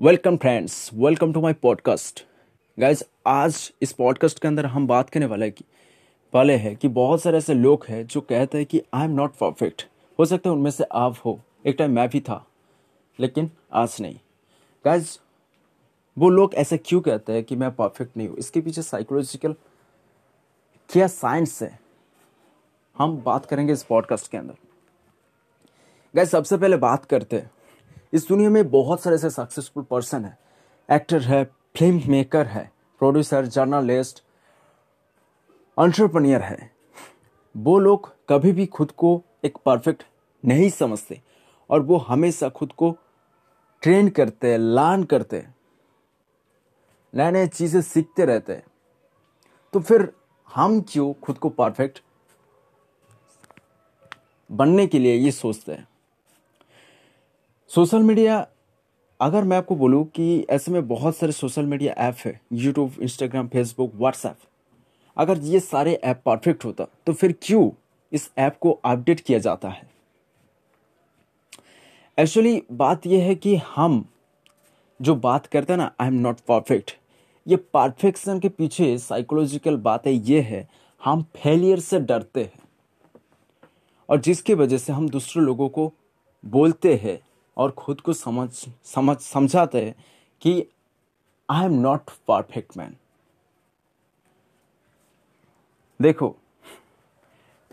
Welcome friends welcome to my podcast guys आज इस podcast के अंदर हम बात करने वाले की, वाले हैं कि बहुत सारे ऐसे लोग हैं जो कहते हैं कि आई एम नॉट परफेक्ट हो सकता है उनमें से आप हो। एक टाइम मैं भी था, लेकिन आज नहीं। गाइज़ वो लोग ऐसे क्यों कहते हैं कि मैं परफेक्ट नहीं हूँ? इसके पीछे साइकोलॉजिकल क्या साइंस है? हम बात करेंगे इस पॉडकास्ट के अंदर। गाइज़ सबसे पहले बात करते हैं। इस दुनिया में बहुत सारे ऐसे सक्सेसफुल पर्सन है। एक्टर है फ़िल्म मेकर है प्रोड्यूसर जर्नलिस्ट एंटरप्रेन्योर है। वो लोग कभी भी खुद को एक परफेक्ट नहीं समझते और वो हमेशा खुद को ट्रेन करते हैं लर्न करते, नए नए चीज़ें सीखते रहते। हैं तो फिर हम क्यों खुद को परफेक्ट बनने के लिए ये सोचते हैं? सोशल मीडिया, अगर मैं आपको बोलूँ कि ऐसे में बहुत सारे सोशल मीडिया ऐप है यूट्यूब इंस्टाग्राम फेसबुक व्हाट्सएप अगर ये सारे ऐप परफेक्ट होता तो फिर क्यों इस ऐप को अपडेट किया जाता है? एक्चुअली बात यह है कि हम जो बात करते हैं ना आई एम नॉट परफेक्ट ये परफेक्शन के पीछे साइकोलॉजिकल बातें ये है, हम फेलियर से डरते हैं। और जिसकी वजह से हम दूसरे लोगों को बोलते हैं और खुद को समझ समझ, समझाते हैं कि I am not perfect man देखो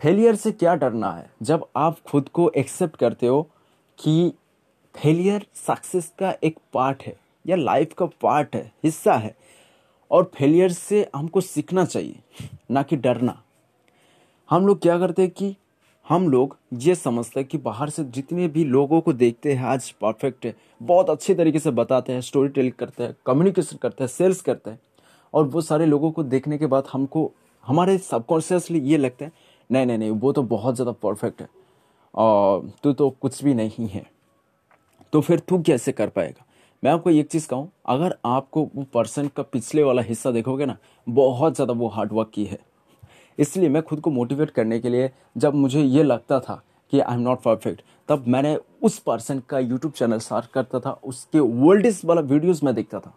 फेलियर से क्या डरना है? जब आप खुद को एक्सेप्ट करते हो कि फेलियर सक्सेस का एक पार्ट है, या लाइफ का पार्ट है, हिस्सा है, और फेलियर से हमको सीखना चाहिए, ना कि डरना। हम लोग क्या करते हैं कि हम लोग ये समझते हैं कि बाहर से जितने भी लोगों को देखते हैं, आज परफेक्ट है, बहुत अच्छे तरीके से बताते हैं स्टोरी टेल करते हैं कम्युनिकेशन करते हैं सेल्स करते हैं, और वो सारे लोगों को देखने के बाद हमको, हमारे सबकॉन्शियसली ये लगता है, नहीं नहीं नहीं, वो तो बहुत ज़्यादा परफेक्ट है, और तू तो कुछ भी नहीं है तो फिर तू कैसे कर पाएगा? मैं आपको एक चीज़ कहूँ, अगर आपको वो पर्सन का पिछले वाला हिस्सा देखोगे ना, बहुत ज़्यादा वो हार्डवर्क की है। इसलिए मैं खुद को मोटिवेट करने के लिए जब मुझे ये लगता था कि आई एम नॉट परफेक्ट तब मैंने उस पर्सन का यूट्यूब चैनल सर्च करता था, उसके वर्ल्ड वाला वीडियोस मैं देखता था।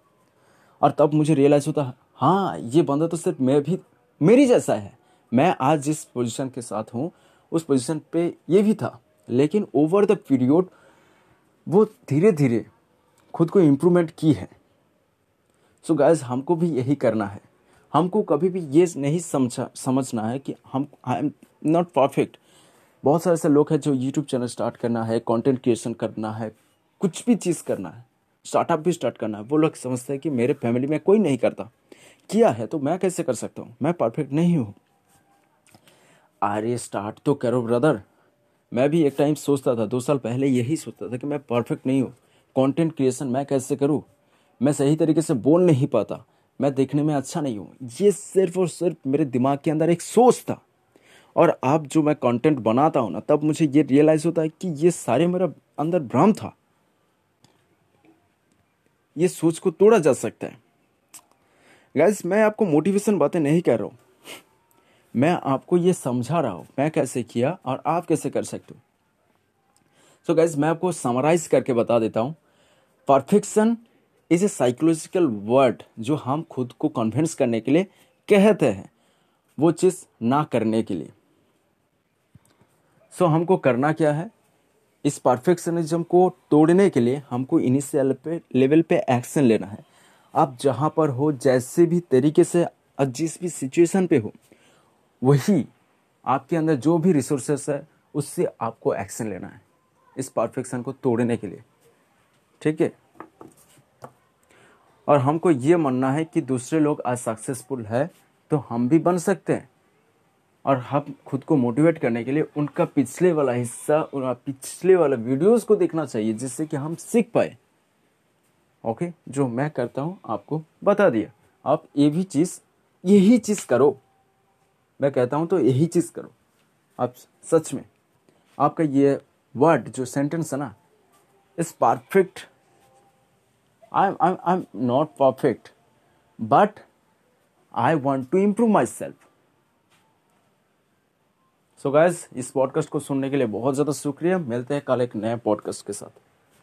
और तब मुझे रियलाइज़ होता हाँ ये बंदा तो सिर्फ़ मैं भी, मेरी जैसा है। मैं आज जिस पोजीशन के साथ हूँ, उस पोजीशन पे ये भी था। लेकिन ओवर द पीरियड वो धीरे धीरे खुद को इम्प्रूवमेंट की है। सो so गाइज़ हमको भी यही करना है। हमको कभी भी ये नहीं समझा, समझना है कि हम आई एम नॉट परफेक्ट बहुत सारे ऐसे लोग हैं जो यूट्यूब चैनल स्टार्ट करना है कंटेंट क्रिएशन करना है, कुछ भी चीज़ करना है स्टार्टअप भी स्टार्ट करना है, वो लोग समझते हैं कि मेरे फैमिली में कोई नहीं करता। किया है तो मैं कैसे कर सकता हूँ? मैं परफेक्ट नहीं हूँ। अरे स्टार्ट तो करो ब्रदर मैं भी एक टाइम सोचता था, दो साल पहले यही सोचता था कि मैं परफेक्ट नहीं हूँ। कंटेंट क्रिएशन मैं कैसे करूँ? मैं सही तरीके से बोल नहीं पाता। मैं देखने में अच्छा नहीं हूँ। ये सिर्फ़ और सिर्फ़ मेरे दिमाग के अंदर एक सोच था। और अब जो मैं कंटेंट बनाता हूँ ना, तब मुझे ये रियलाइज़ होता है कि ये सारे मेरा अंदर भ्रम था। ये सोच को तोड़ा जा सकता है। गैस मैं आपको मोटिवेशन बातें नहीं कह रहा हूँ। मैं आपको ये समझा रहा हूँ, मैं कैसे किया और आप कैसे कर सकते हो। सो गैस मैं आपको समराइज करके बता देता हूँ। Perfection is a psychological word जो हम खुद को कन्विंस करने के लिए कहते हैं वो चीज़ ना करने के लिए। सो so, हमको करना क्या है? इस परफेक्शनिज्म को तोड़ने के लिए हमको इनिशियल पे लेवल पे एक्शन लेना है। आप जहाँ पर हो जैसे भी तरीके से जिस भी सिचुएशन पे हो वही आपके अंदर जो भी रिसोर्सेस है उससे आपको एक्शन लेना है इस परफेक्शन को तोड़ने के लिए। ठीक है? और हमको ये मानना है कि दूसरे लोग आज सक्सेसफुल है तो हम भी बन सकते हैं। और हम खुद को मोटिवेट करने के लिए उनका पिछले वाला हिस्सा पिछले वाला वीडियोस को देखना चाहिए, जिससे कि हम सीख पाए। ओके जो मैं करता हूँ, आपको बता दिया। आप ये भी चीज़, यही चीज़ करो। मैं कहता हूँ तो यही चीज़ करो। आप सच में, आपका ये वर्ड जो सेंटेंस है ना इस perfect I'm, I'm, I'm not perfect, but I want to improve myself. So guys इस पॉडकास्ट को सुनने के लिए बहुत ज़्यादा शुक्रिया मिलते हैं कल एक नए पॉडकास्ट के साथ